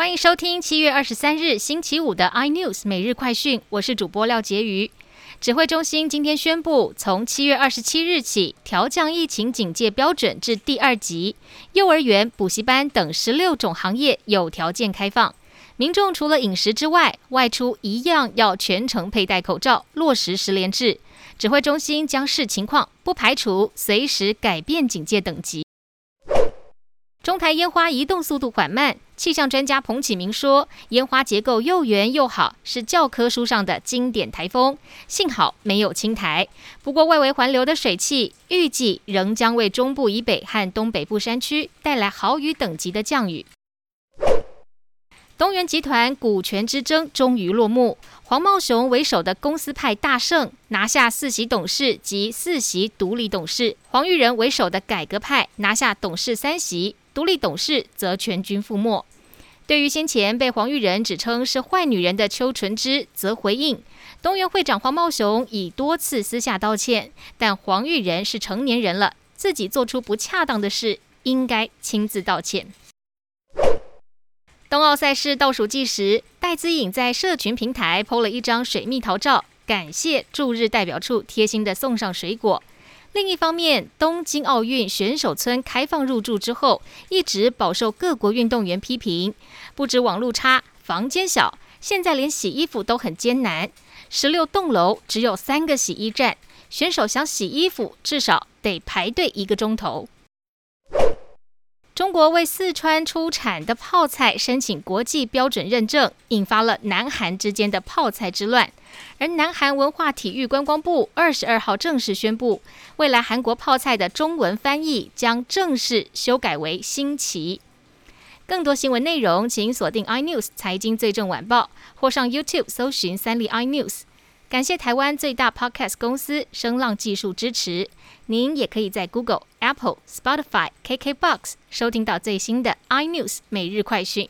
欢迎收听七月二十三日星期五的 iNews 每日快讯，我是主播廖杰瑜。指挥中心今天宣布，从七月二十七日起调降疫情警戒标准至第二级，幼儿园、补习班等十六种行业有条件开放。民众除了饮食之外，外出一样要全程佩戴口罩，落实十连制。指挥中心将视情况，不排除随时改变警戒等级。台烟花移动速度缓慢，气象专家彭启明说，烟花结构又圆又好，是教科书上的经典台风。幸好没有侵台，不过外围环流的水汽预计仍将为中部以北和东北部山区带来豪雨等级的降雨。东元集团股权之争终于落幕，黄茂雄为首的公司派大胜，拿下四席董事及四席独立董事；黄玉仁为首的改革派拿下董事三席，独立董事则全军覆没。对于先前被黄玉仁指称是坏女人的邱纯芝，则回应东元会长黄茂雄已多次私下道歉，但黄玉仁是成年人了，自己做出不恰当的事，应该亲自道歉。冬奥赛事倒数计时，戴资颖在社群平台 PO 了一张水蜜桃照，感谢驻日代表处贴心的送上水果。另一方面，东京奥运选手村开放入住之后，一直饱受各国运动员批评，不止网路差、房间小，现在连洗衣服都很艰难。十六栋楼只有三个洗衣站，选手想洗衣服至少得排队一个钟头。中国为四川出产的泡菜申请国际标准认证，引发了南韩之间的泡菜之乱。而南韩文化体育观光部二十二号正式宣布，未来韩国泡菜的中文翻译将正式修改为“新奇”。更多新闻内容，请锁定 iNews 财经最正晚报，或上 YouTube 搜寻三立 iNews。感谢台湾最大 Podcast 公司声浪技术支持。您也可以在 Google、Apple、Spotify、KKBox 收听到最新的 iNews 每日快讯。